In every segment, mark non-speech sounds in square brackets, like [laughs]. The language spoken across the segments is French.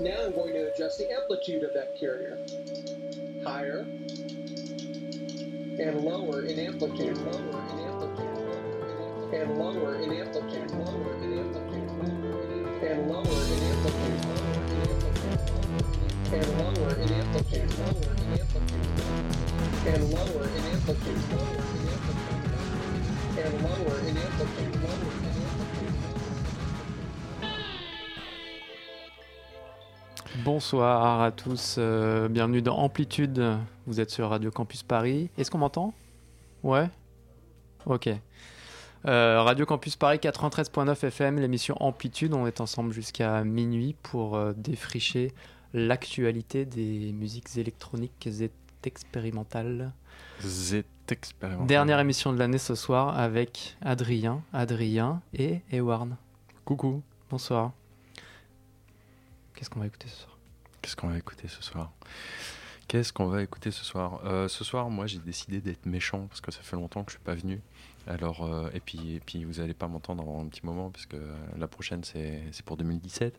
Now I'm going to adjust the amplitude of that carrier. Higher and lower in amplitude, lower in amplitude, and lower in amplitude, lower in amplitude, and lower in amplitude, and lower in amplitude, lower in amplitude, and lower in amplitude, lower in amplitude, and lower in amplitude, lower in amplitude. Bonsoir à tous, euh, bienvenue dans Amplitude. Vous êtes sur Radio Campus Paris. Est-ce qu'on m'entend? Ouais? Ok. Euh, Radio Campus Paris 93.9 FM, l'émission Amplitude. On est ensemble jusqu'à minuit pour euh, défricher l'actualité des musiques électroniques et expérimentales. C'est expérimental. Dernière émission de l'année ce soir avec Adrien, Adrien et Ewarn. Coucou. Bonsoir. Qu'est-ce qu'on va écouter ce soir? Qu'est-ce qu'on va écouter ce soir? Qu'est-ce qu'on va écouter ce soir? Euh, Ce soir, moi, j'ai décidé d'être méchant parce que ça fait longtemps que je suis pas venu. Alors, euh, et puis, et puis, vous allez pas m'entendre avant un petit moment parce que la prochaine, c'est pour 2017.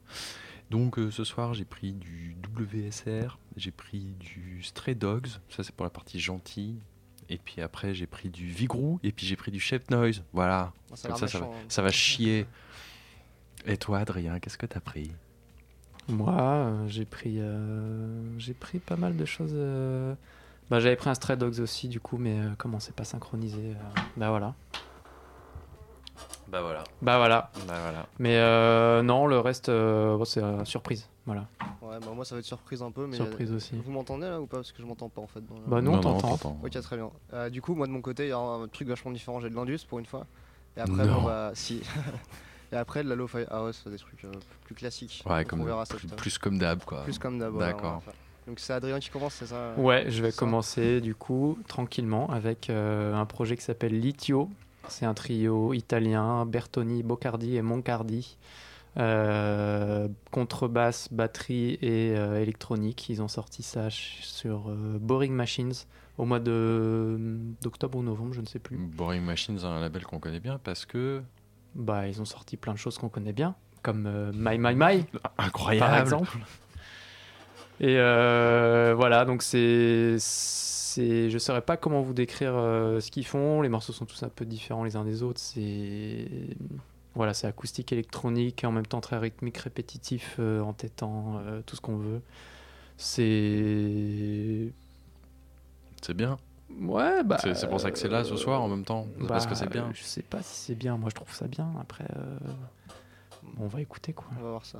Donc, euh, ce soir, j'ai pris du WSR, j'ai pris du Stray Dogs. Ça, c'est pour la partie gentille. Et puis après, j'ai pris du Vigrou et puis j'ai pris du Chef Noise. Voilà. Ça Comme a ça, va, hein. ça va chier. Et toi, Adrien, qu'est-ce que t'as pris? Moi, euh, j'ai pris, euh, j'ai pris pas mal de choses. euh, Bah, j'avais pris un Stray Dogs aussi, du coup, mais euh, comment c'est pas synchronisé euh, Bah voilà. Bah voilà. Bah voilà. Bah voilà. Mais euh, non, le reste, euh, bon, c'est euh, surprise. Voilà. Ouais, bah moi ça va être surprise un peu, mais. Surprise aussi. Vous m'entendez là ou pas? Parce que je m'entends pas en fait. dans la- Bah nous, on t'entend. Ok, très bien. Euh, du coup, moi de mon côté, il y a un truc vachement différent. J'ai de l'Indus pour une fois. Et après, Non. bon, bah si. [laughs] Et après, de la Lo-Fi House, des trucs euh, plus classiques. Ouais, Donc, comme on verra ça plus, l'heure. plus comme d'hab, quoi. Plus comme d'abord. D'accord. Donc c'est Adrien qui commence, c'est ça Ouais, je vais Ça. commencer du coup tranquillement avec euh, un projet qui s'appelle Litio. C'est un trio italien, Bertoni, Boccardi et Moncardi. Euh, contrebasse, batterie et euh, électronique. Ils ont sorti ça ch- sur euh, Boring Machines au mois de d'octobre ou novembre, je ne sais plus. Boring Machines, un label qu'on connaît bien parce que. Bah, ils ont sorti plein de choses qu'on connaît bien, comme euh, My My My Incroyable par exemple. Et euh, voilà, donc c'est, c'est, je saurais pas comment vous décrire euh, ce qu'ils font. Les morceaux sont tous un peu différents les uns des autres. C'est, voilà, c'est acoustique, électronique, et en même temps très rythmique, répétitif, euh, entêtant, tout ce qu'on veut. C'est, C'est bien. Ouais, bah. c'est pour ça que c'est là ce soir en même temps. C'est parce que bah, c'est bien. Je sais pas si c'est bien. Moi, je trouve ça bien. Après, euh, on va écouter quoi. On va voir ça.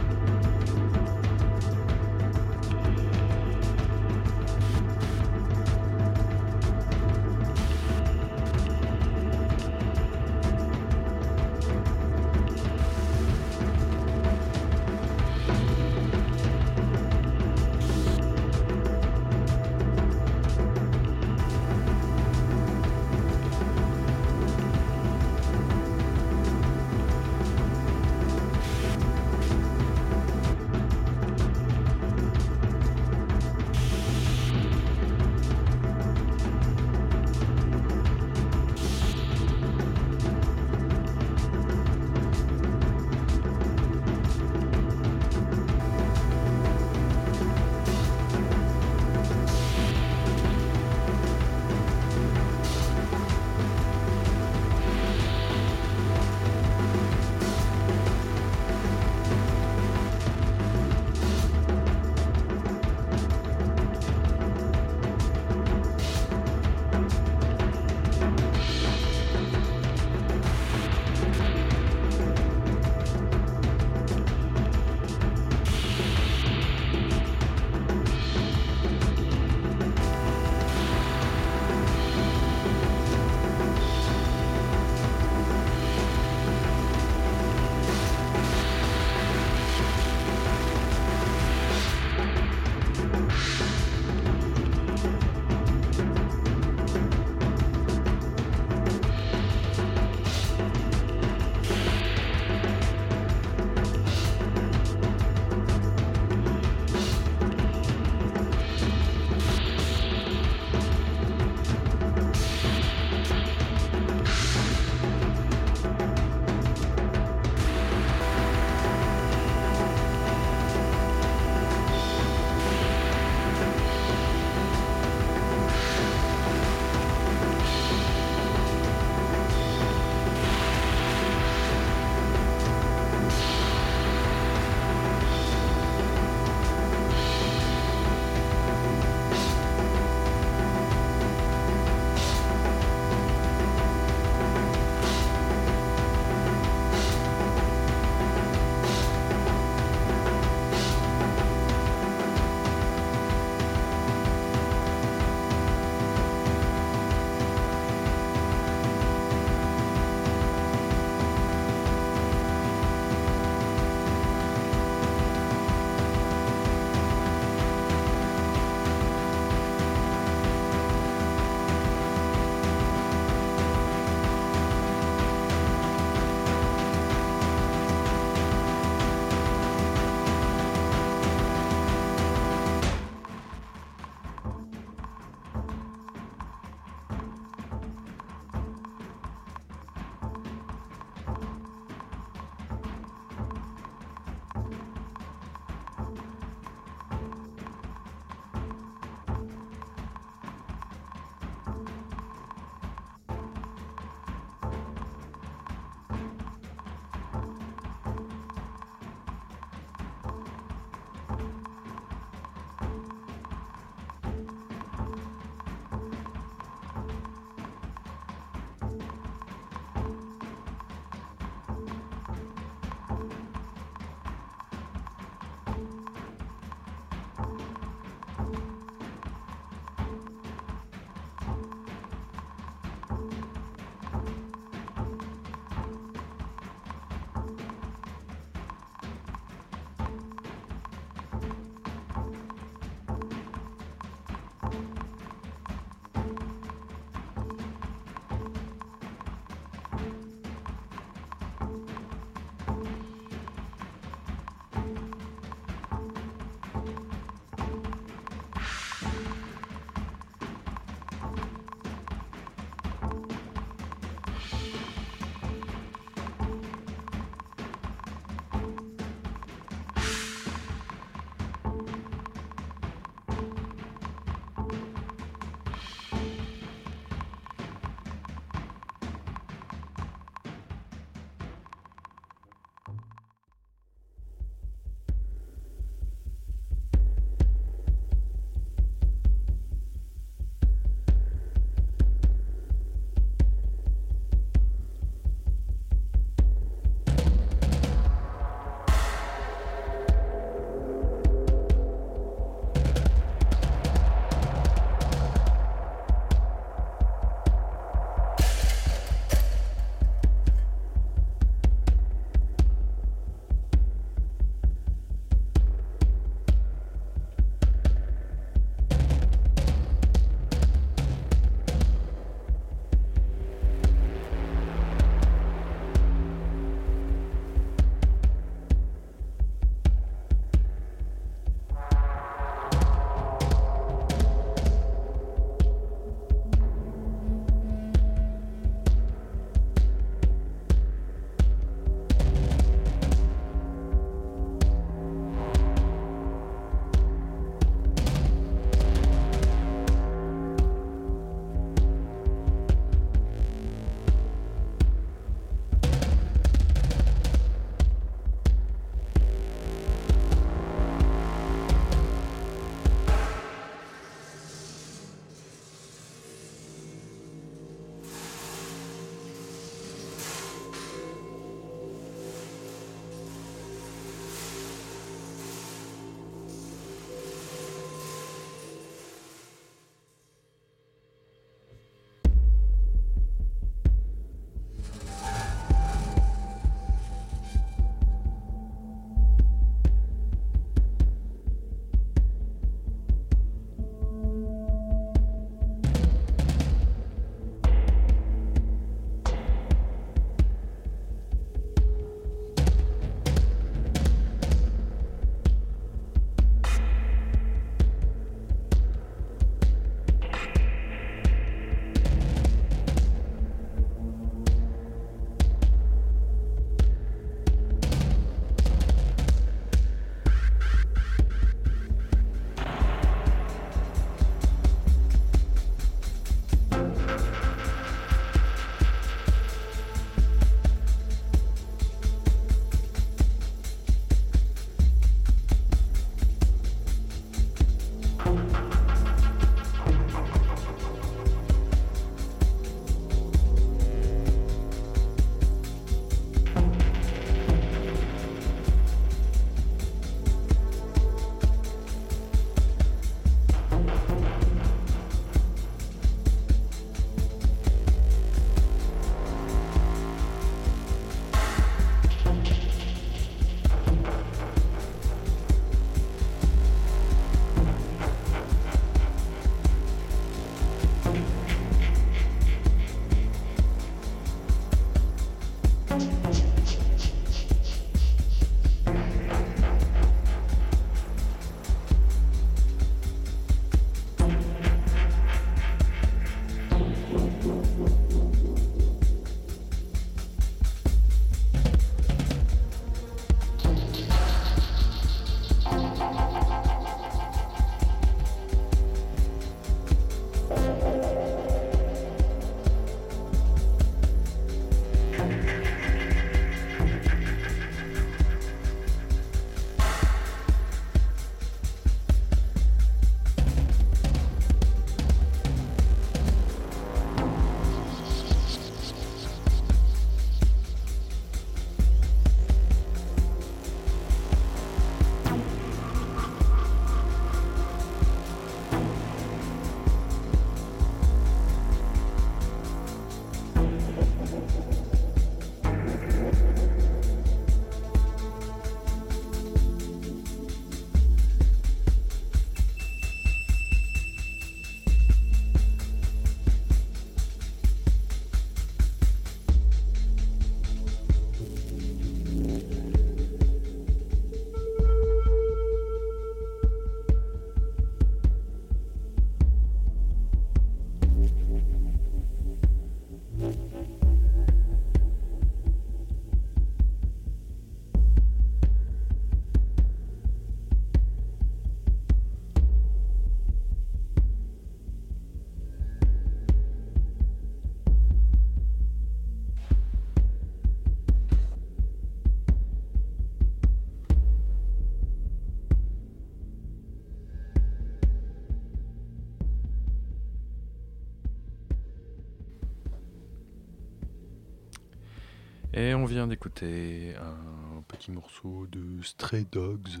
Et on vient d'écouter un petit morceau de Stray Dogs.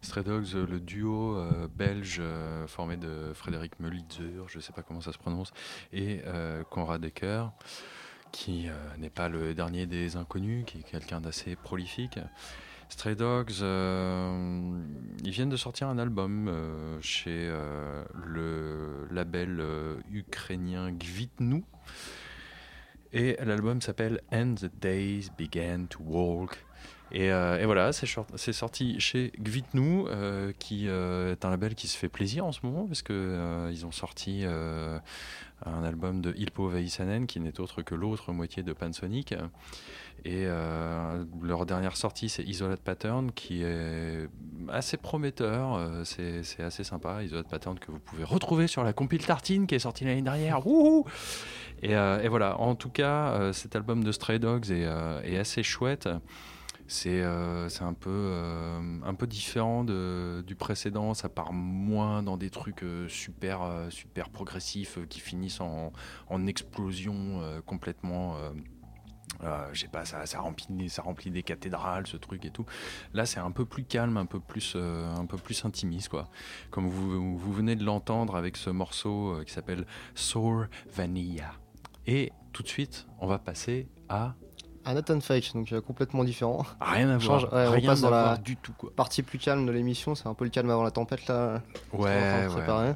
Stray Dogs, le duo euh, belge euh, formé de Frédéric Melitzer, je ne sais pas comment ça se prononce, et euh, Conrad Ecker, qui euh, n'est pas le dernier des inconnus, qui est quelqu'un d'assez prolifique. Stray Dogs, euh, ils viennent de sortir un album euh, chez euh, le label euh, ukrainien Gvitnu. Et l'album s'appelle And the Days Began to Walk. Et, euh, et voilà, c'est sorti chez Gvitnu, euh, qui euh, est un label qui se fait plaisir en ce moment, parce que ils ont sorti un album de Ilpo Väisänen, qui n'est autre que l'autre moitié de Pansonic. Et leur dernière sortie, c'est Isolate Pattern, qui est assez prometteur. c'est assez sympa. Isolate Pattern que vous pouvez retrouver sur la compile Tartine, qui est sortie l'année dernière. Wouhou et, voilà, en tout cas, cet album de Stray Dogs est assez chouette. C'est euh, c'est un, peu, euh, un peu différent du précédent. Ça part moins dans des trucs euh, super, euh, super progressifs euh, qui finissent en, en explosion euh, complètement. euh, euh, je sais pas, ça, ça, remplit, ça remplit des cathédrales, ce truc et tout. Là, c'est un peu plus calme, un peu plus, euh, un peu plus intimiste, quoi. Comme vous, vous venez de l'entendre avec ce morceau euh, qui s'appelle Sour Vanilla. Et tout de suite, on va passer à Un Nathan Fake, donc euh, complètement différent. rien à [laughs] Change- voir, ouais, on rien passe à dans la- voir du tout, quoi. Partie plus calme de l'émission, c'est un peu le calme avant la tempête là. Ouais.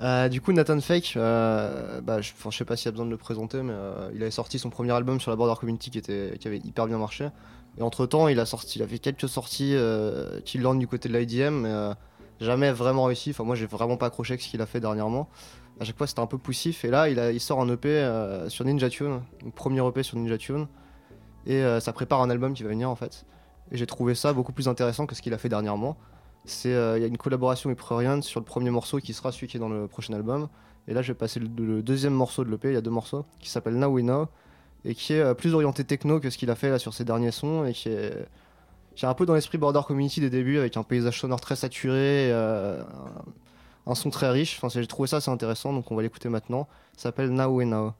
Euh, du coup, Nathan Fake, euh, bah, je, je sais pas s'il y a besoin de le présenter, mais euh, il avait sorti son premier album sur la Border Community qui, était, qui avait hyper bien marché. Et entre temps, il a sorti, il a fait quelques sorties qui landent du côté de l'IDM, mais jamais vraiment réussi. Enfin, moi, j'ai vraiment pas accroché avec ce qu'il a fait dernièrement. À chaque fois, c'était un peu poussif. Et là, il, a, il sort un EP sur Ninja Tune, donc premier EP sur Ninja Tune. Et euh, ça prépare un album qui va venir en fait. Et j'ai trouvé ça beaucoup plus intéressant que ce qu'il a fait dernièrement. C'est, euh, il y a une collaboration avec Prurian sur le premier morceau qui sera celui qui est dans le prochain album. Et là, je vais passer le, deuxième morceau de l'EP. Il y a deux morceaux qui s'appelle Now We Know et qui est euh, plus orienté techno que ce qu'il a fait là sur ses derniers sons et qui est, qui est un peu dans l'esprit Border Community des débuts avec un paysage sonore très saturé, euh, un, son très riche. Enfin, j'ai trouvé ça assez intéressant, donc on va l'écouter maintenant. Ça s'appelle Now We. Now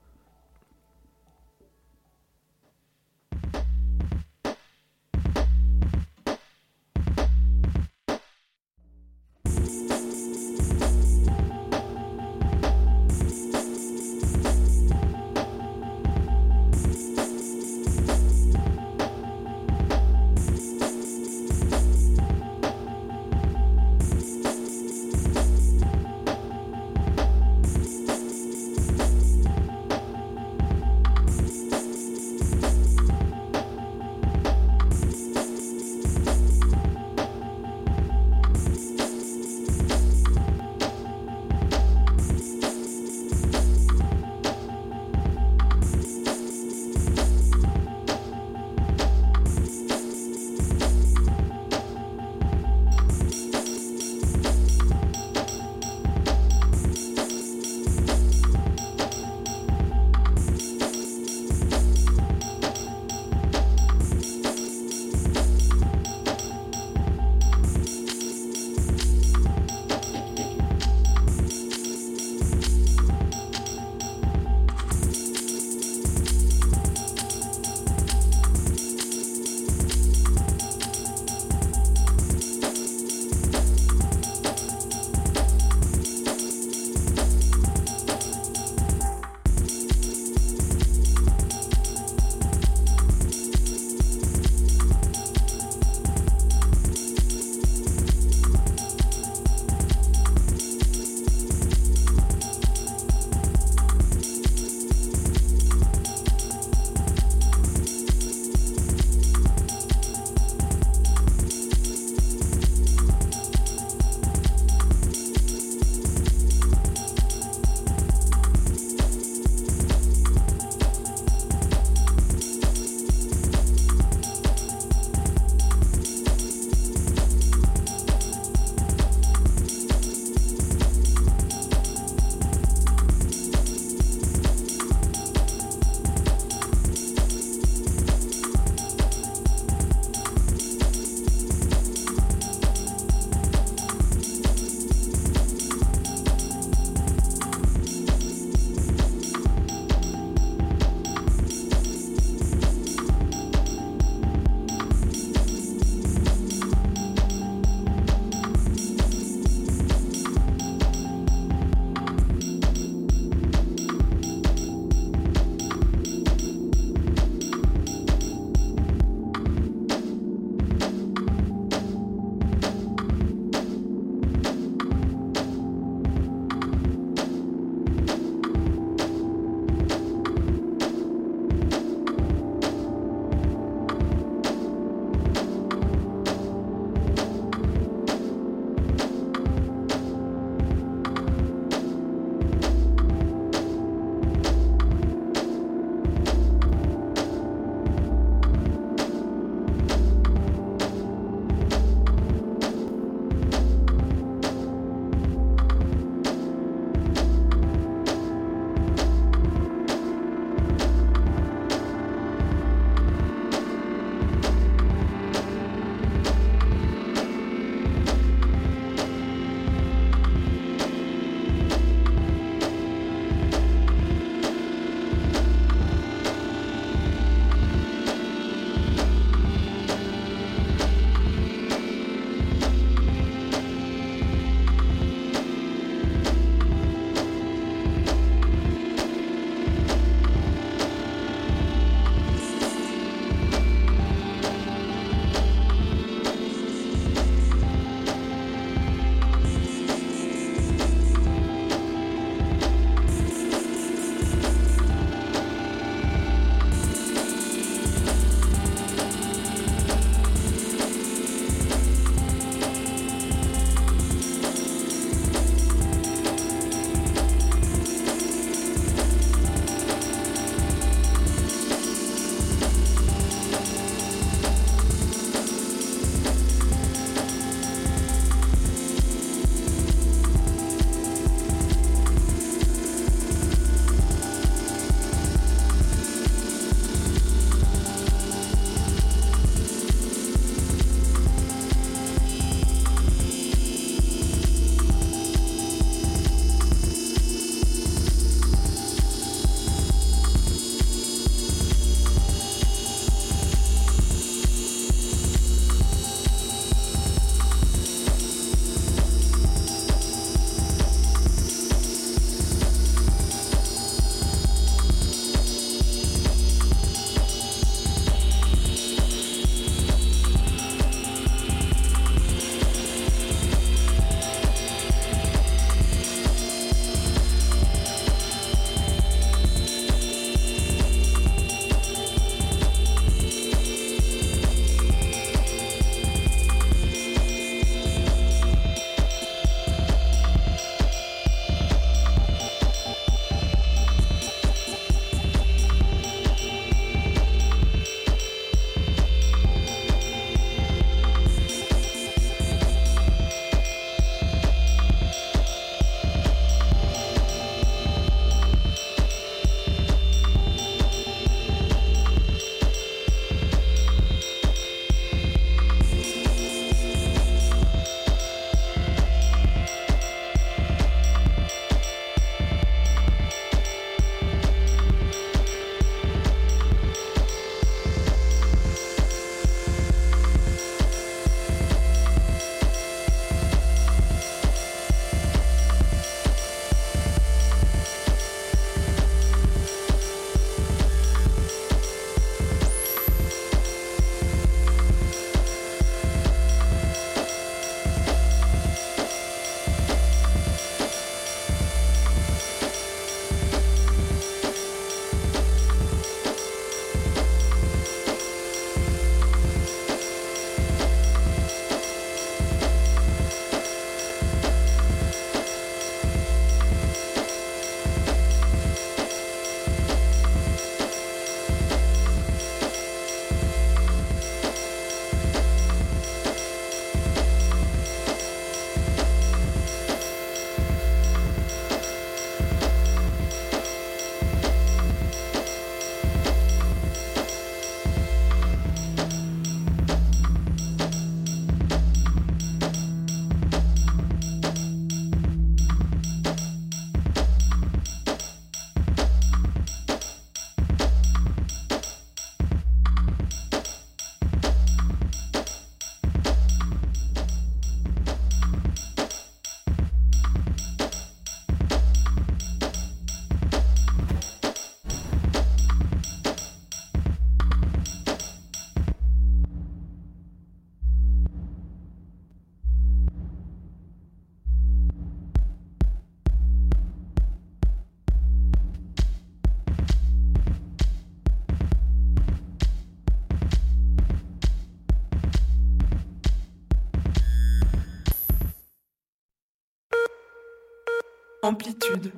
Amplitude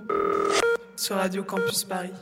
sur Radio Campus Paris.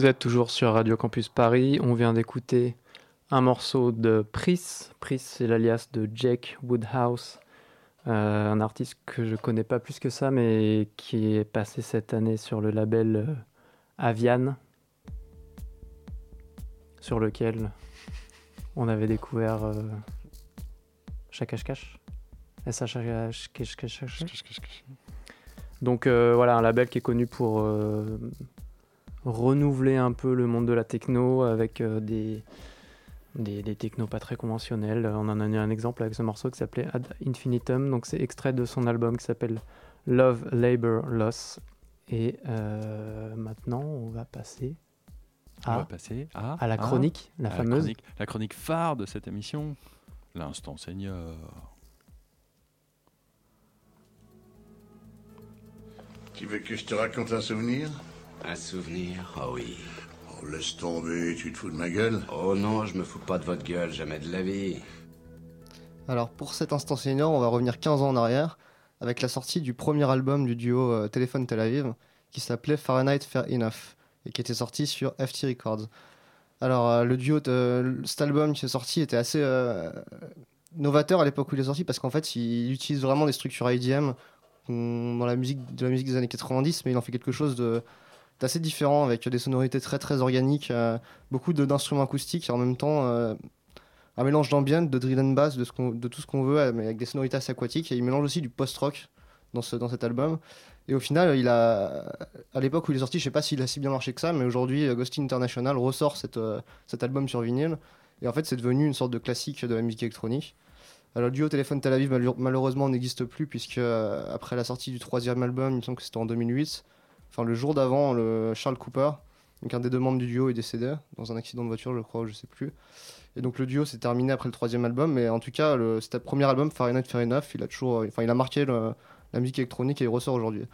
Vous êtes toujours sur Radio Campus Paris. On vient d'écouter un morceau de Pris. Pris, c'est l'alias de Jake Woodhouse, euh, un artiste que je connais pas plus que ça, mais qui est passé cette année sur le label euh, Avian, sur lequel on avait découvert euh, Cash. Donc euh, voilà, un label qui est connu pour renouveler un peu le monde de la techno avec euh, des, des, des technos pas très conventionnels. On en a eu un exemple avec ce morceau qui s'appelait Ad Infinitum. Donc c'est extrait de son album qui s'appelle Love, Labor, Loss. Et euh, maintenant, on va passer On va à, passer à, à la à- chronique, la à fameuse. chronique, la chronique phare de cette émission, l'instant seigneur. Tu veux que je te raconte un souvenir? Un souvenir Oh oui. Oh, laisse tomber, tu te fous de ma gueule Oh non, je me fous pas de votre gueule, jamais de la vie. Alors pour cet instant senior, on va revenir 15 ans en arrière avec la sortie du premier album du duo euh, Téléphone Tel Aviv qui s'appelait Fahrenheit Fair Enough et qui était sorti sur FT Records. Alors euh, le duo, de, cet album qui est sorti était assez euh, novateur à l'époque où il est sorti parce qu'en fait il utilise vraiment des structures IDM dans la musique de la musique des années 90 mais il en fait quelque chose de d'assez différent avec des sonorités très très organiques, euh, beaucoup d'instruments acoustiques et en même temps euh, un mélange d'ambient, de drill and bass, de, tout ce qu'on veut, mais avec des sonorités assez aquatiques. Et il mélange aussi du post-rock dans, ce, dans cet album. Et au final, à l'époque où il est sorti, je sais pas s'il a si bien marché que ça, mais aujourd'hui, euh, Ghosty International ressort cet album sur vinyle. Et en fait, c'est devenu une sorte de classique de la musique électronique. Alors, le duo Téléphone Tel Aviv, malheur- malheureusement, n'existe plus, puisque après la sortie du troisième album, il me semble que c'était en 2008, enfin le jour d'avant, le Charles Cooper, donc un des deux membres du duo, est décédé dans un accident de voiture, je crois, ou je sais plus. Et donc le duo s'est terminé après le troisième album, mais en tout cas, le, c'était le premier album, Fahrenheit Fair Enough, il a toujours, enfin, il a marqué le- la musique électronique et il ressort aujourd'hui.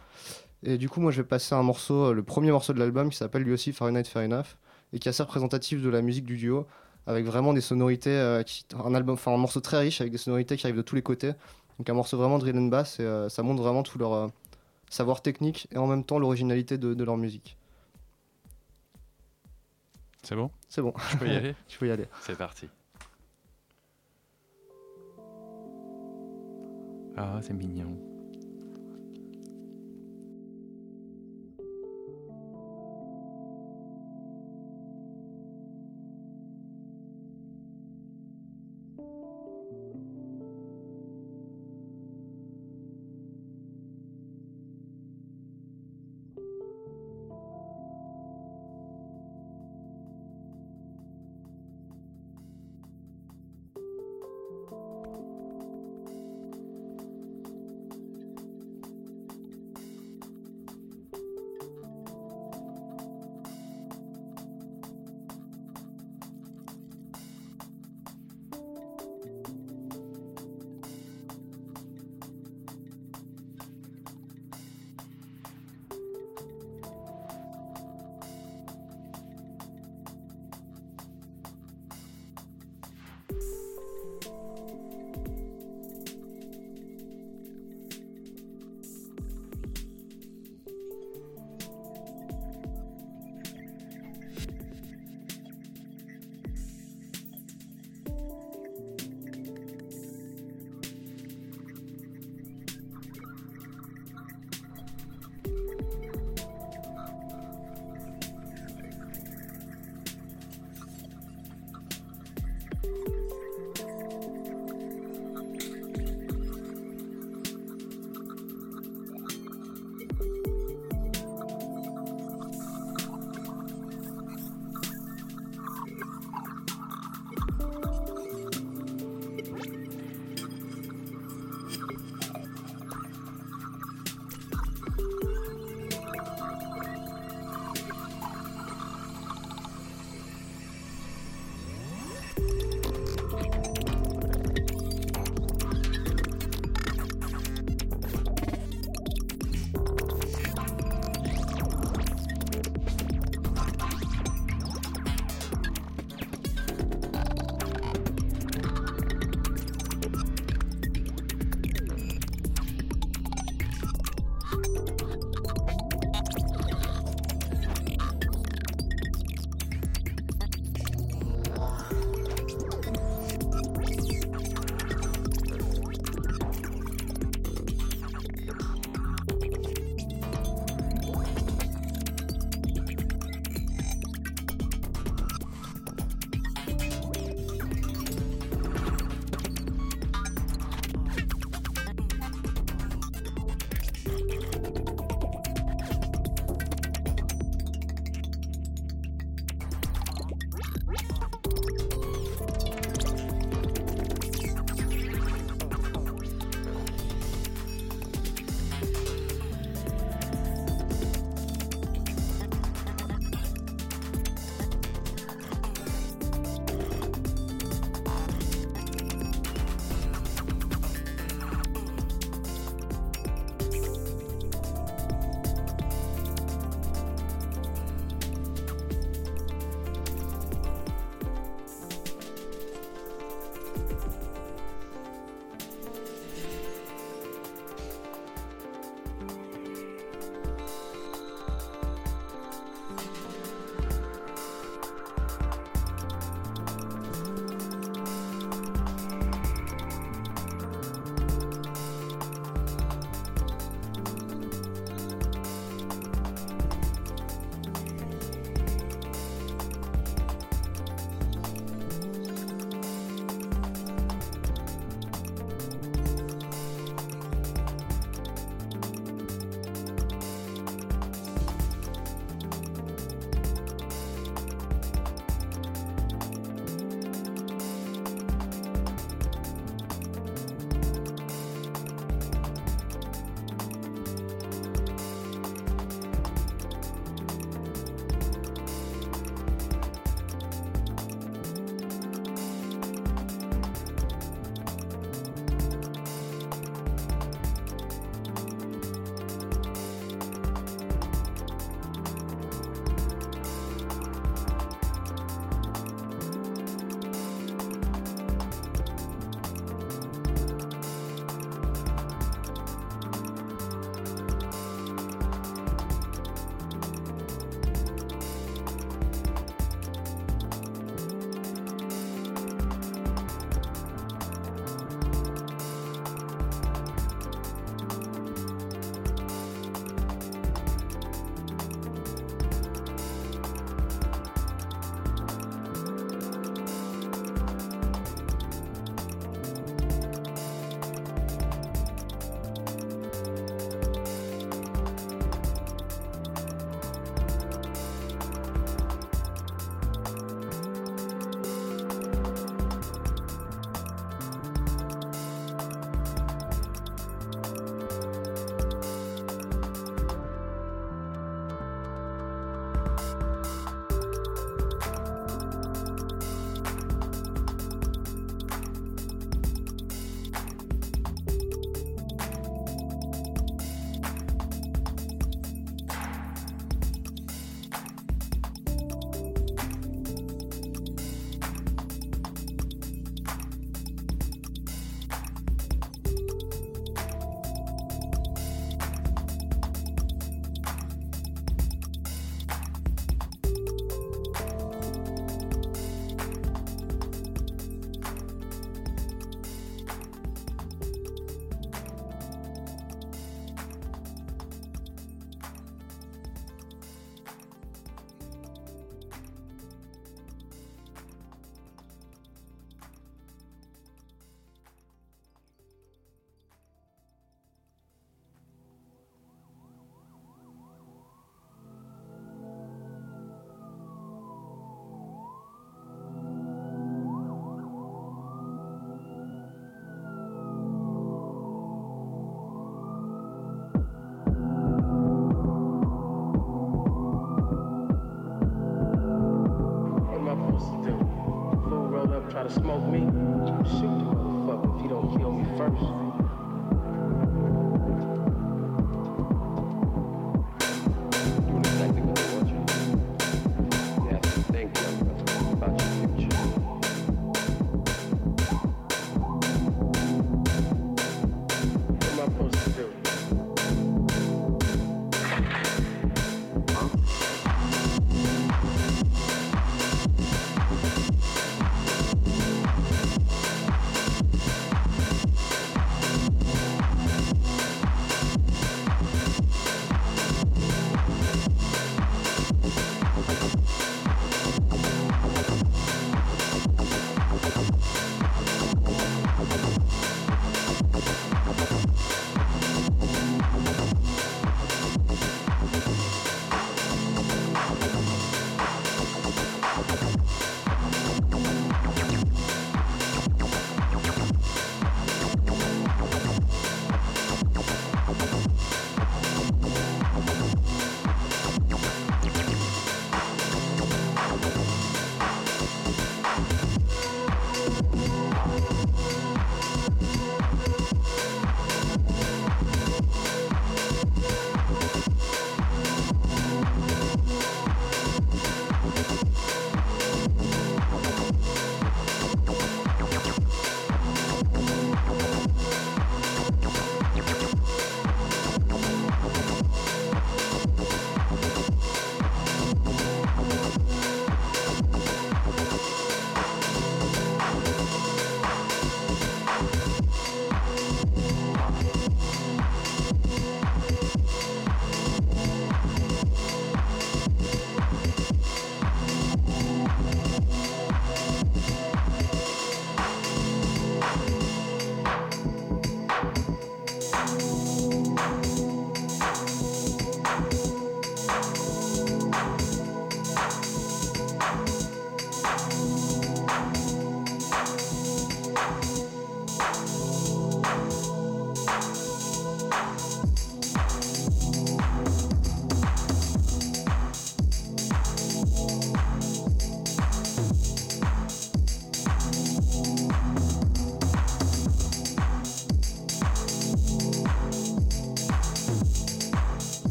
Et du coup, moi, je vais passer un morceau, le premier morceau de l'album, qui s'appelle lui aussi Fahrenheit Fair Enough, et qui est assez représentatif de la musique du duo, avec vraiment des sonorités, euh, qui, un album, enfin, un morceau très riche avec des sonorités qui arrivent de tous les côtés. Donc un morceau vraiment drill and bass, et euh, ça montre vraiment tout leur euh, savoir technique et en même temps l'originalité de, de leur musique. C'est bon? C'est bon, Je peux y aller? [laughs] Tu peux y aller. C'est parti. Ah, c'est mignon.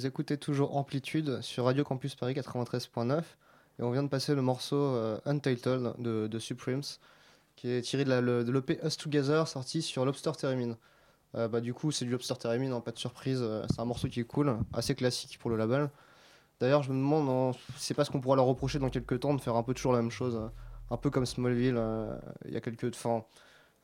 Vous écoutez toujours Amplitude sur Radio Campus Paris 93.9 et on vient de passer le morceau euh, Untitled de, Supremes qui est tiré de l'EP Us Together sorti sur Lobster Theremin. Euh, bah, du coup, c'est du Lobster Theremin, hein, pas de surprise. euh, c'est un morceau qui est cool, assez classique pour le label. D'ailleurs, je me demande, hein, c'est pas ce qu'on pourra leur reprocher dans quelques temps de faire un peu toujours la même chose. hein. Un peu comme Smallville, il y a quelques. Enfin,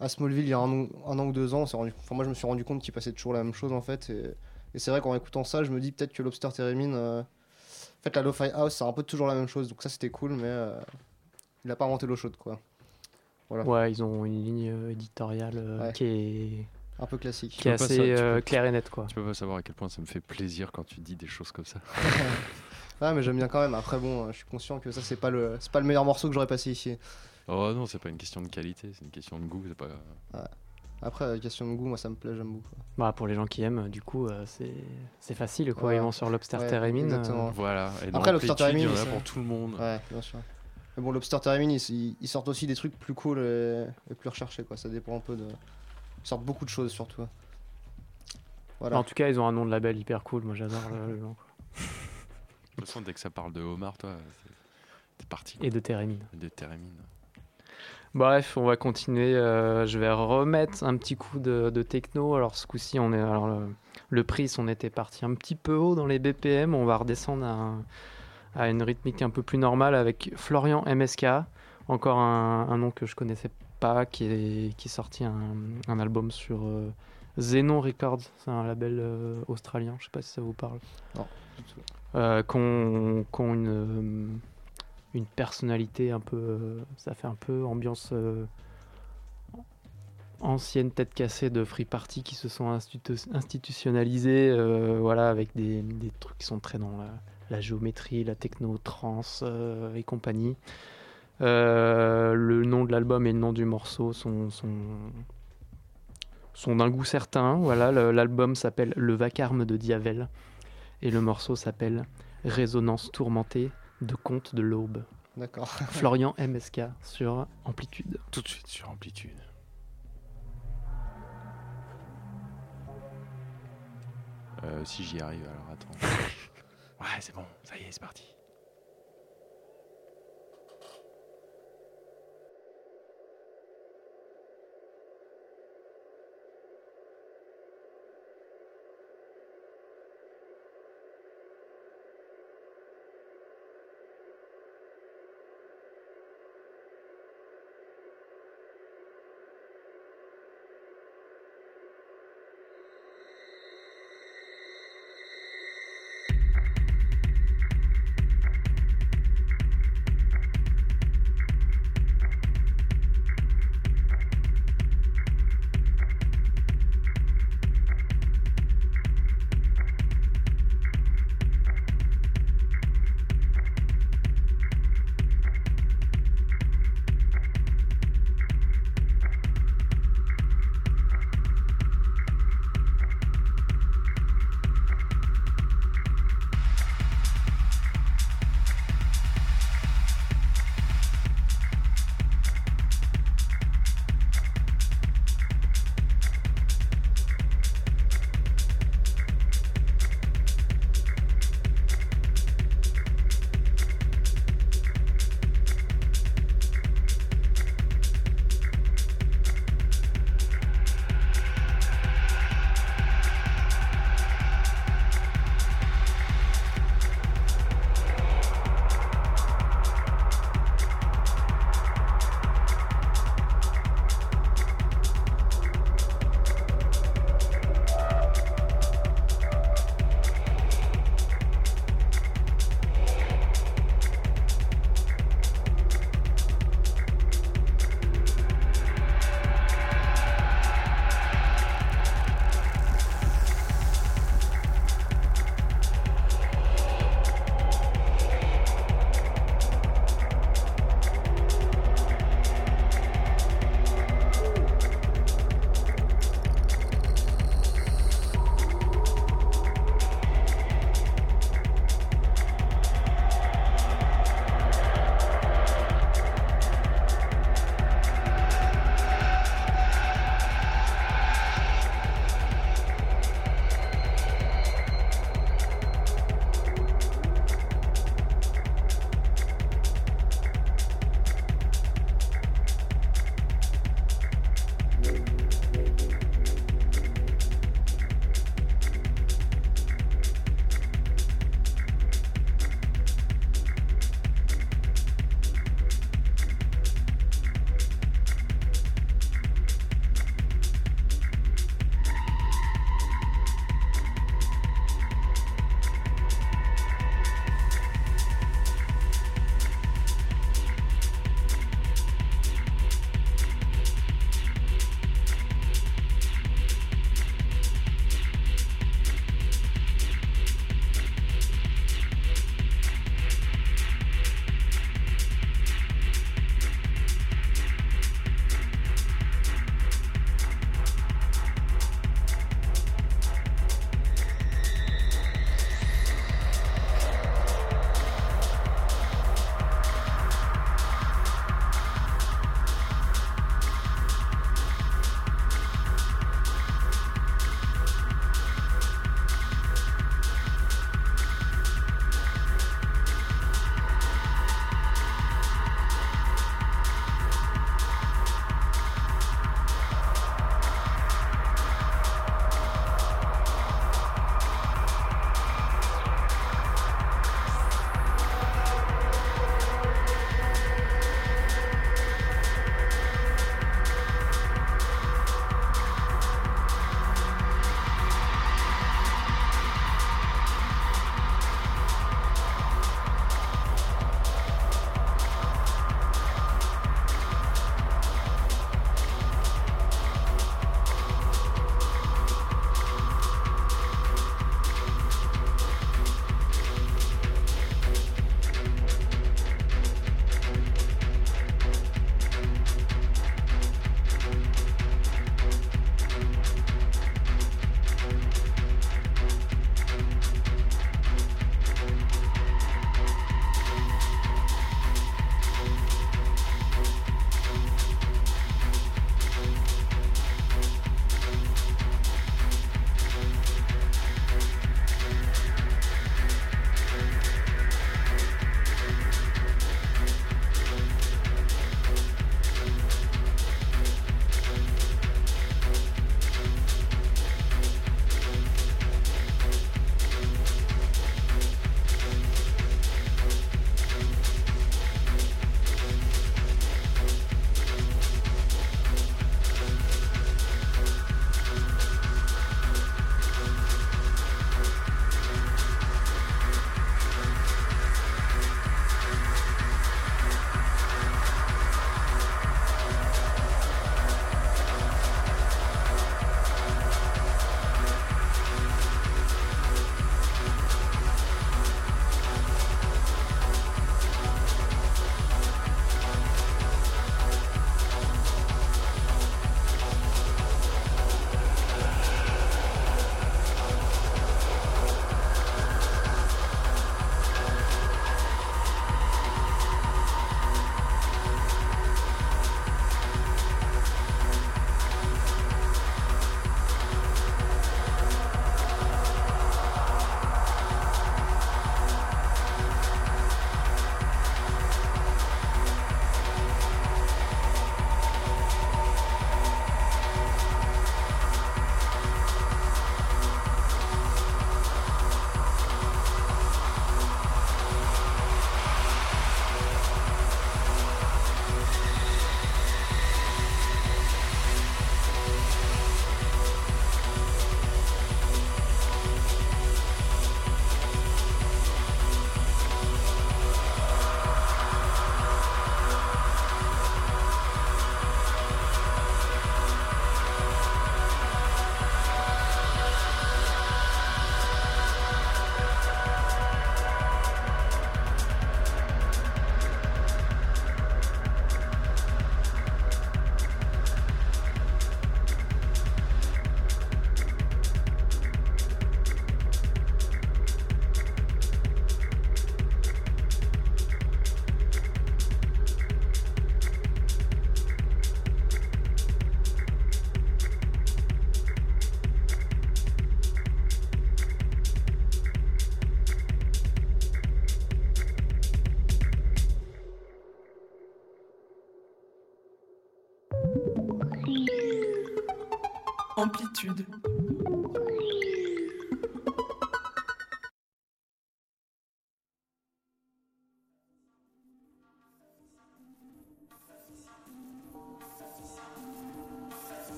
à Smallville, il y a un, an- ou deux ans, on moi je me suis rendu compte qu'ils passaient toujours la même chose en fait. Et, et c'est vrai qu'en écoutant ça, je me dis peut-être que Lobster Theremin. euh, en fait, la Lo-Fi House, c'est un peu toujours la même chose. Donc ça, c'était cool, mais euh, il a pas inventé l'eau chaude, quoi. Voilà. Ouais, ils ont une ligne euh, éditoriale euh, Ouais. qui est, Un peu classique. qui est assez euh, claire et nette, quoi. Tu peux pas savoir à quel point ça me fait plaisir quand tu dis des choses comme ça. [laughs] Ah, mais j'aime bien quand même. Après, bon, je suis conscient que ça, c'est pas le, c'est pas le meilleur morceau que j'aurais passé ici. Oh non, c'est pas une question de qualité, c'est une question de goût. C'est pas. Après, question de goût, moi, ça me plaît, j'aime beaucoup. Bah, pour les gens qui aiment, du coup, euh, c'est facile, quoi. Ouais. Ils vont sur Lobster Ouais, Theremin. euh. Voilà. Et Après, Lobster Amplitude, il y en Theremin, a ça- pour tout le monde. Ouais, bien sûr. Mais bon, Lobster Theremin, ils, sortent aussi des trucs plus cool et, et plus recherchés, quoi. Ça dépend un peu de. Ils sortent beaucoup de choses, surtout. Voilà. En tout cas, ils ont un nom de label hyper cool. Moi, j'adore le, le nom. quoi. De toute façon, dès que ça parle de homard, toi, t'es parti. Et de Theremin. De Theremin. Bref, on va continuer. euh, je vais remettre un petit coup de, de techno. Alors, ce coup-ci, on est. Alors, le, le Pris, on était parti un petit peu haut dans les BPM. On va redescendre à, un- à une rythmique un peu plus normale avec Florian MSK. Encore un, un nom que je connaissais pas, qui est, qui est sorti un, un album sur euh, Xenon Records. C'est un label euh, australien. Je sais pas si ça vous parle. Non, du tout. Euh, qu'on qu'on une, une personnalité un peu. euh, ça fait un peu ambiance euh, ancienne tête cassée de free party qui se sont institu- institutionnalisés, euh, voilà, avec des, des trucs qui sont très dans la, géométrie, la techno, trans et compagnie. Le nom de l'album et le nom du morceau sont, sont, sont d'un goût certain. Voilà, l'album s'appelle Le Vacarme de Diavel et le morceau s'appelle Résonance tourmentée de Conte de l'Aube. D'accord. [laughs] Florian MSK sur Amplitude. Tout de suite sur Amplitude. Euh, si j'y arrive, alors attends. [laughs] ouais, c'est bon, ça y est, c'est parti.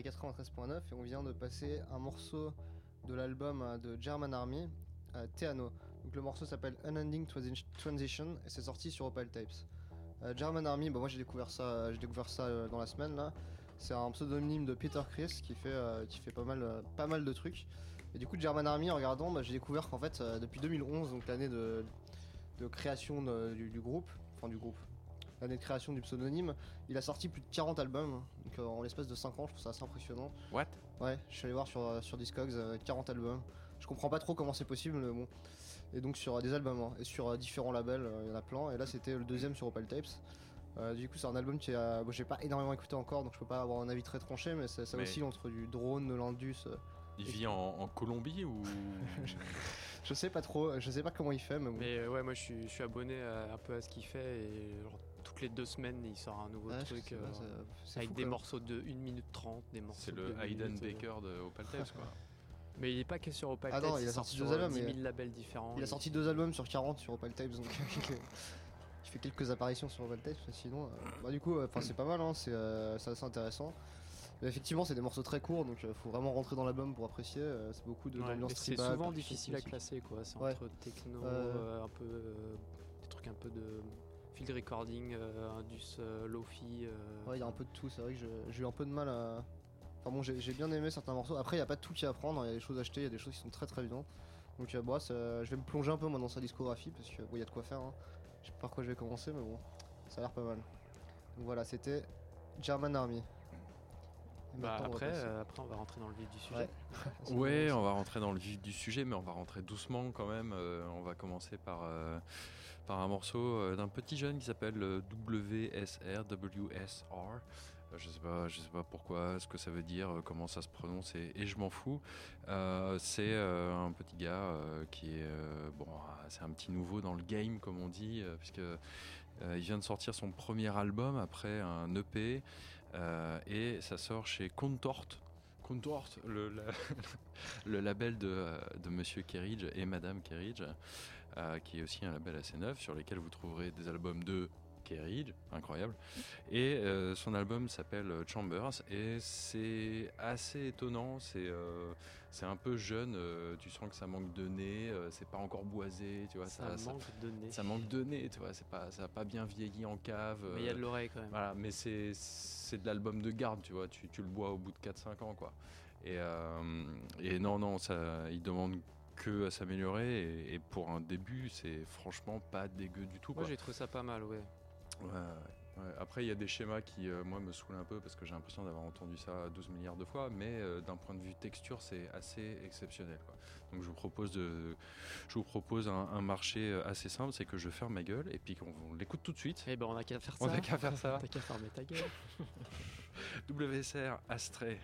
Radio Campus Paris 93.9 et on vient de passer un morceau de l'album euh, de German Army, euh, le morceau s'appelle Unending Transi- Transition et c'est sorti sur Opal Tapes. Euh, German Army, bah moi j'ai découvert ça, j'ai découvert ça euh, dans la semaine. C'est un pseudonyme de Peter Chris qui fait, euh, qui fait pas, mal, euh, de trucs. Et du coup German Army en regardant, bah, j'ai découvert qu'en fait euh, depuis 2011, donc l'année de, création du, du groupe, enfin du groupe, l'année de création du pseudonyme, il a sorti plus de 40 albums, donc euh, en l'espace de 5 ans, je trouve ça assez impressionnant. What? Ouais, je suis allé voir sur, euh, sur Discogs, euh, 40 albums. Je comprends pas trop comment c'est possible, mais bon. Et donc sur euh, des albums, hein, et sur euh, différents labels, euh, il y en a plein. Et là, c'était le deuxième sur Opal Tapes. Euh, du coup, c'est un album qui a, bon, j'ai pas énormément écouté encore, donc je peux pas avoir un avis très tranché, mais ça, ça Mais- oscille entre du drone, de l'Indus. euh, Il vit en, en Colombie ou [laughs] je sais pas trop, je sais pas comment il fait, mais bon. Mais euh, ouais, moi je suis, je suis abonné à- un peu à ce qu'il fait et genre, toutes les deux semaines, il sort un nouveau truc euh, pas, ça- c'est avec fou, des morceaux de 1 minute 30, des morceaux C'est de le Hayden euh. Baker de Opal Tapes, quoi. [laughs] Mais il est pas que sur Opal Ah non, Tapes, il a sort sorti deux albums, 10 mais- 000 labels différents. Il a sorti deux albums sur 40 sur Opal Tapes, donc [laughs] il fait quelques apparitions sur Opal Tapes, sinon, euh, bah, du coup, euh, enfin c'est pas mal, hein, c'est euh, c'est assez intéressant. Mais effectivement, c'est des morceaux très courts, donc euh, faut vraiment rentrer dans l'album pour apprécier. euh, c'est beaucoup de Ouais, c'est souvent difficile à classer quoi. C'est Ouais. entre techno, euh, un peu euh, des trucs un peu de field recording, euh, indus euh, lofi. euh, Ouais, il y a un peu de tout, c'est vrai que j'ai eu un peu de mal à. Enfin bon, j'ai bien aimé certains morceaux. Après, il n'y a pas tout qui à prendre, il y a des choses à acheter, il y a des choses qui sont très très bien. Donc, euh, bon, ça- je vais me plonger un peu moi dans sa discographie parce que bon, il y a de quoi faire. hein. Je sais pas par quoi je vais commencer, mais bon, ça a l'air pas mal. Donc voilà, c'était German Army. Bah, maintenant, on après, euh, après, on va rentrer dans le vif du sujet. Ouais. [laughs] On va rentrer dans le vif du sujet, mais on va rentrer doucement quand même. Euh, on va commencer par, euh, par un morceau euh, d'un petit jeune qui s'appelle euh, WSR, WSR. Euh, Je sais pas, je sais pas pourquoi, ce que ça veut dire, comment ça se prononce, et, je m'en fous. C'est un petit gars qui est bon, c'est un petit nouveau dans le game comme on dit, puisque il vient de sortir son premier album après un EP, et ça sort chez Contort. Contort, le, [laughs] le label de, de Monsieur Kerridge et Madame Kerridge, qui est aussi un label assez neuf sur lesquels vous trouverez des albums de Kerridge, incroyable. Et euh, son album s'appelle Chambers et c'est assez étonnant. C'est euh, c'est un peu jeune. euh, tu sens que ça manque de nez. euh, c'est pas encore boisé. Tu vois, ça, ça, ça- manque de nez. ça manque de nez. Tu vois, pas ça a pas bien vieilli en cave. Mais il y a euh, de l'oreille quand même. voilà, mais c'est c'est de l'album de garde, tu vois, tu, tu le bois au bout de 4-5 ans, quoi. Et, euh, et non, non, ça, il demande que à s'améliorer, et, et pour un début, c'est franchement pas dégueu du tout, Moi j'ai trouvé ça pas mal, ouais. Ouais, ouais, ouais. Après, il y a des schémas qui, euh, moi, me saoulent un peu, parce que j'ai l'impression d'avoir entendu ça 12 milliards de fois, mais euh, d'un point de vue texture, c'est assez exceptionnel, quoi. Donc je vous propose, de, je vous propose un, un marché assez simple, c'est que je ferme ma gueule, et puis qu'on on l'écoute tout de suite. Eh ben on a qu'à faire ça. On a qu'à faire ça. T'as qu'à fermer ta gueule. [laughs] [laughs] WSR Astray.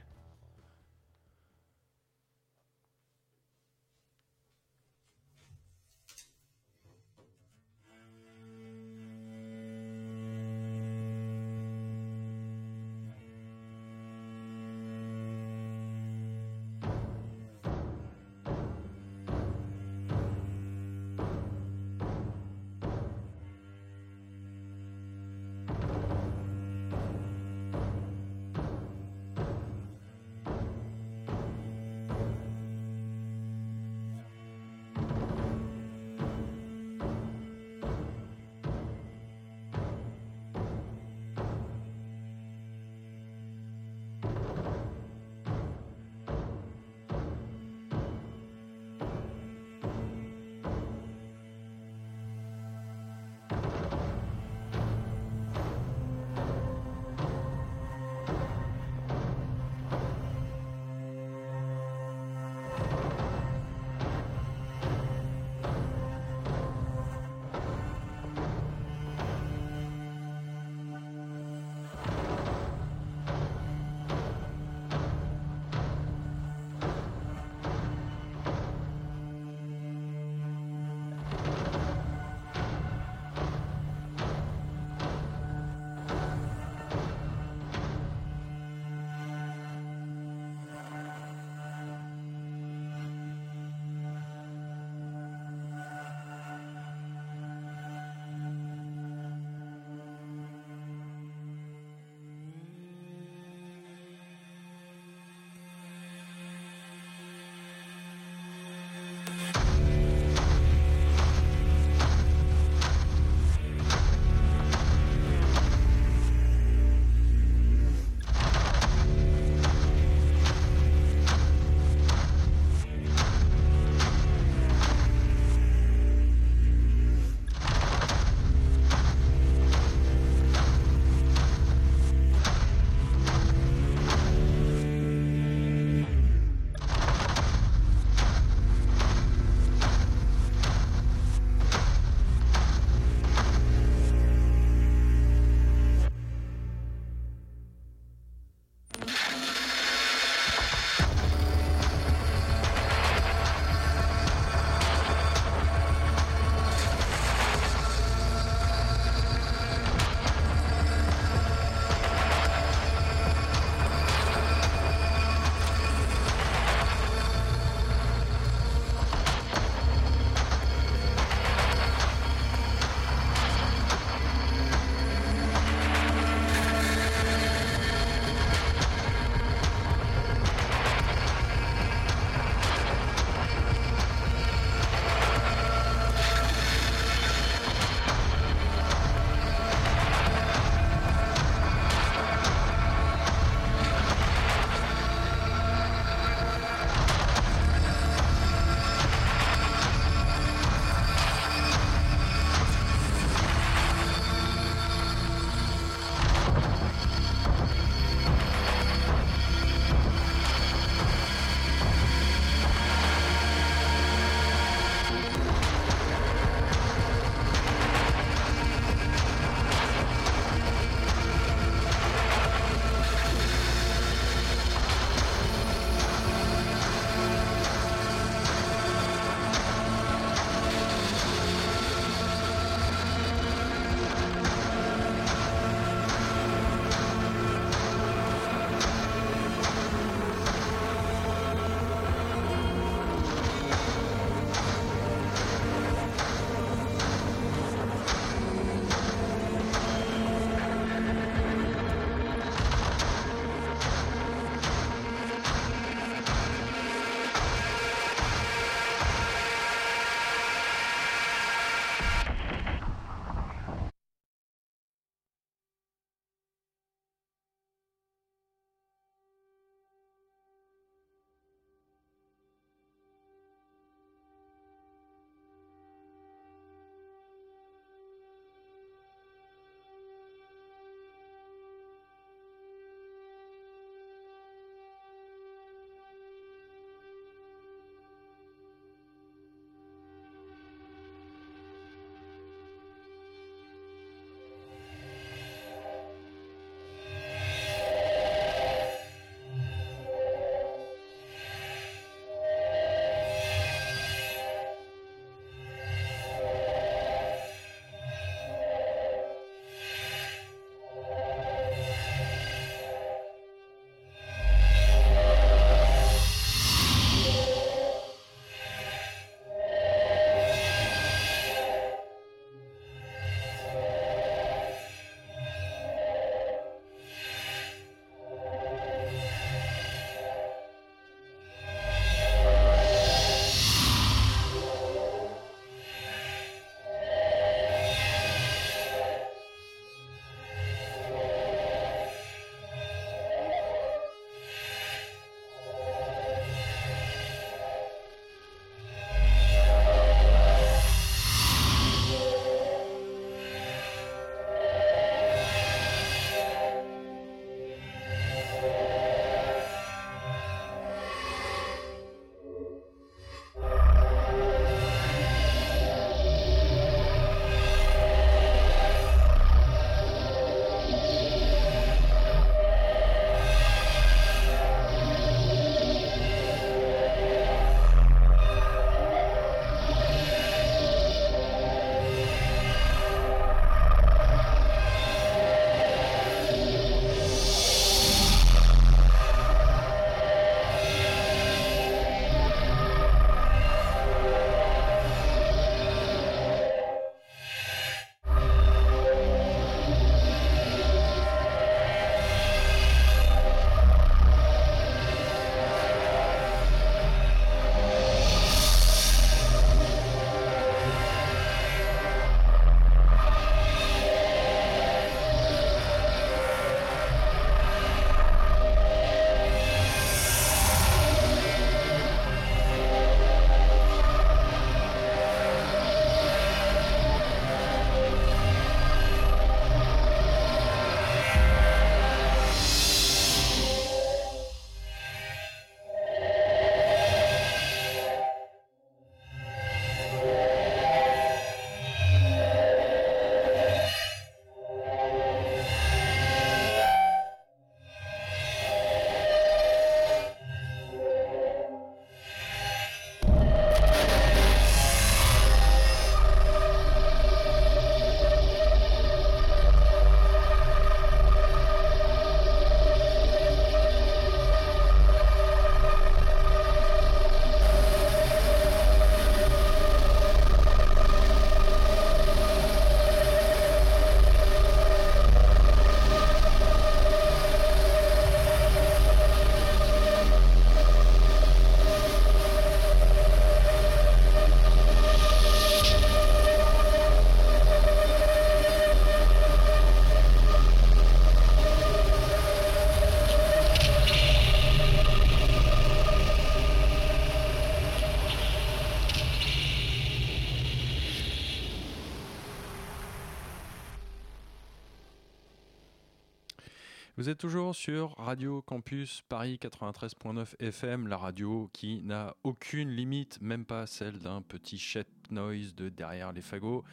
Vous êtes toujours sur Radio Campus Paris 93.9 FM, la radio qui n'a aucune limite, même pas celle d'un petit chat noise de derrière les fagots.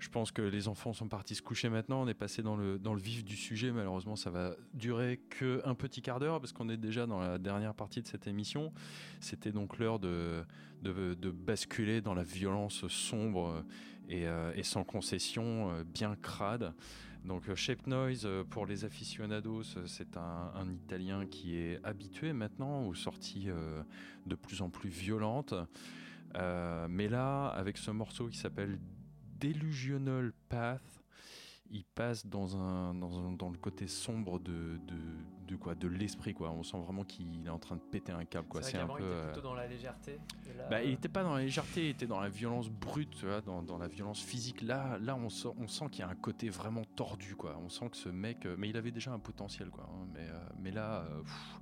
Je pense que les enfants sont partis se coucher maintenant. On est passé dans le, dans le vif du sujet. Malheureusement, ça va durer que un petit quart d'heure parce qu'on est déjà dans la dernière partie de cette émission. C'était donc l'heure de, de, de basculer dans la violence sombre et, euh, et sans concession, euh, bien crade. Donc euh, Shape Noise, euh, pour les aficionados, euh, c'est un, Italien qui est habitué maintenant aux sorties de plus en plus violentes. Mais là, avec ce morceau qui s'appelle Delusional Path, il passe dans, un, dans, un- dans le côté sombre de, de, de quoi de l'esprit quoi on sent vraiment qu'il est en train de péter un câble quoi C'est un peu il était euh, plutôt dans la légèreté. et là, bah, il n'était pas dans la légèreté, il était dans la violence brute, tu vois, dans, dans la violence physique. Là, là on, sent, on sent qu'il y a un côté vraiment tordu, quoi. On sent que ce mec, euh, mais il avait déjà un potentiel, quoi. hein, mais, euh, mais là, pff.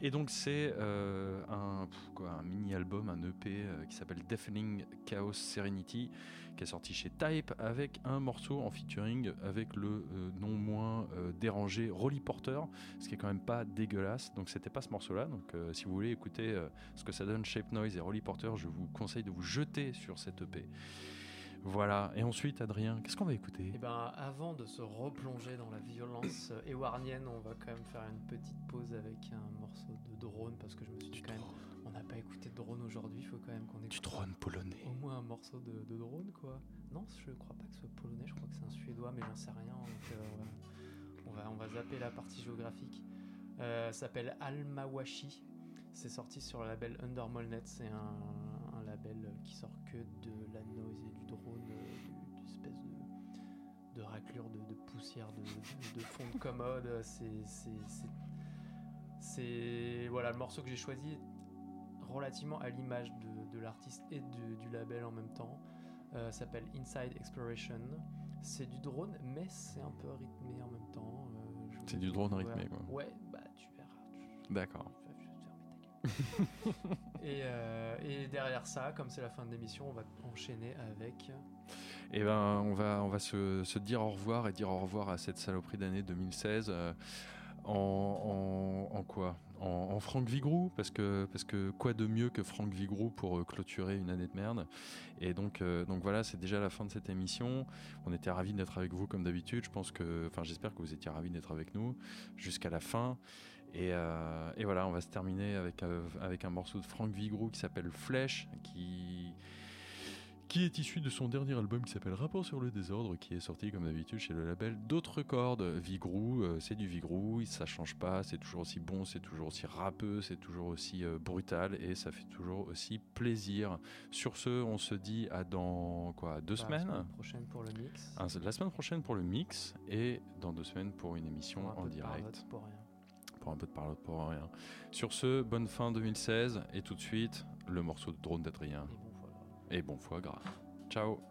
Et donc c'est euh, un, quoi, un EP euh, qui s'appelle Deafening Chaos Serenity, qui est sorti chez Type avec un morceau en featuring avec le euh, non moins dérangé Rolly Porter, ce qui est quand même pas dégueulasse. Donc c'était pas ce morceau-là. Donc si vous voulez écouter ce que ça donne Shape Noise et Rolly Porter, je vous conseille de vous jeter sur cette EP. Voilà. Et ensuite, Adrien, qu'est-ce qu'on va écouter? Eh ben, avant de se replonger dans la violence euh, éwarnienne, on va quand même faire une petite pause avec un morceau de drone parce que je me suis dit quand même, on n'a pas écouté de drone aujourd'hui, il faut quand même qu'on Du écoute drone polonais. au moins un morceau de, de drone quoi. Non, je crois pas que ce soit polonais, je crois que c'est un suédois, mais j'en sais rien. Donc, euh, on, va, on va zapper la partie géographique. Euh, ça s'appelle Almawashi. C'est sorti sur le label Under Molnet. C'est un, un label qui sort raclure de, de poussière de, de- fond de commode. C'est, voilà le morceau que j'ai choisi est relativement à l'image de, de l'artiste et du label en même temps. Euh, s'appelle Inside Exploration. C'est du drone, mais c'est un peu rythmé en même temps. Euh, C'est du drone rythmé, quoi. Ouais, bah tu verras. D'accord. [laughs] et, euh, et derrière ça, comme c'est la fin de l'émission, on va enchaîner avec. Et ben, on va, on va se, dire au revoir et dire au revoir à cette saloperie d'année 2016. euh, en, quoi? En, en Franck Vigrou parce que, parce que quoi de mieux que Franck Vigrou pour euh, clôturer une année de merde? Et donc, donc voilà c'est déjà la fin de cette émission on était ravis d'être avec vous comme d'habitude je que j'espère que vous étiez ravis d'être avec nous jusqu'à la fin et, euh, et voilà on va se terminer avec, euh, avec un morceau de Franck Vigrou qui s'appelle Flèche qui qui est issu de son dernier album qui s'appelle Rapport sur le désordre, qui est sorti comme d'habitude chez le label D'autres cordes. Vigrou, euh, c'est du Vigrou, ça change pas, c'est toujours aussi bon, c'est toujours aussi rappeux, c'est toujours aussi euh, brutal et ça fait toujours aussi plaisir. Sur ce, on se dit à dans quoi deux bah, la semaines semaine prochaine pour le mix. Ah, La semaine prochaine pour le mix et dans deux semaines pour une émission un en direct pour rien. Pour un peu de parlotte pour rien. Sur ce, bonne fin 2016 et tout de suite le morceau de drone d'Adrien Et bon, et bon foie gras. Ciao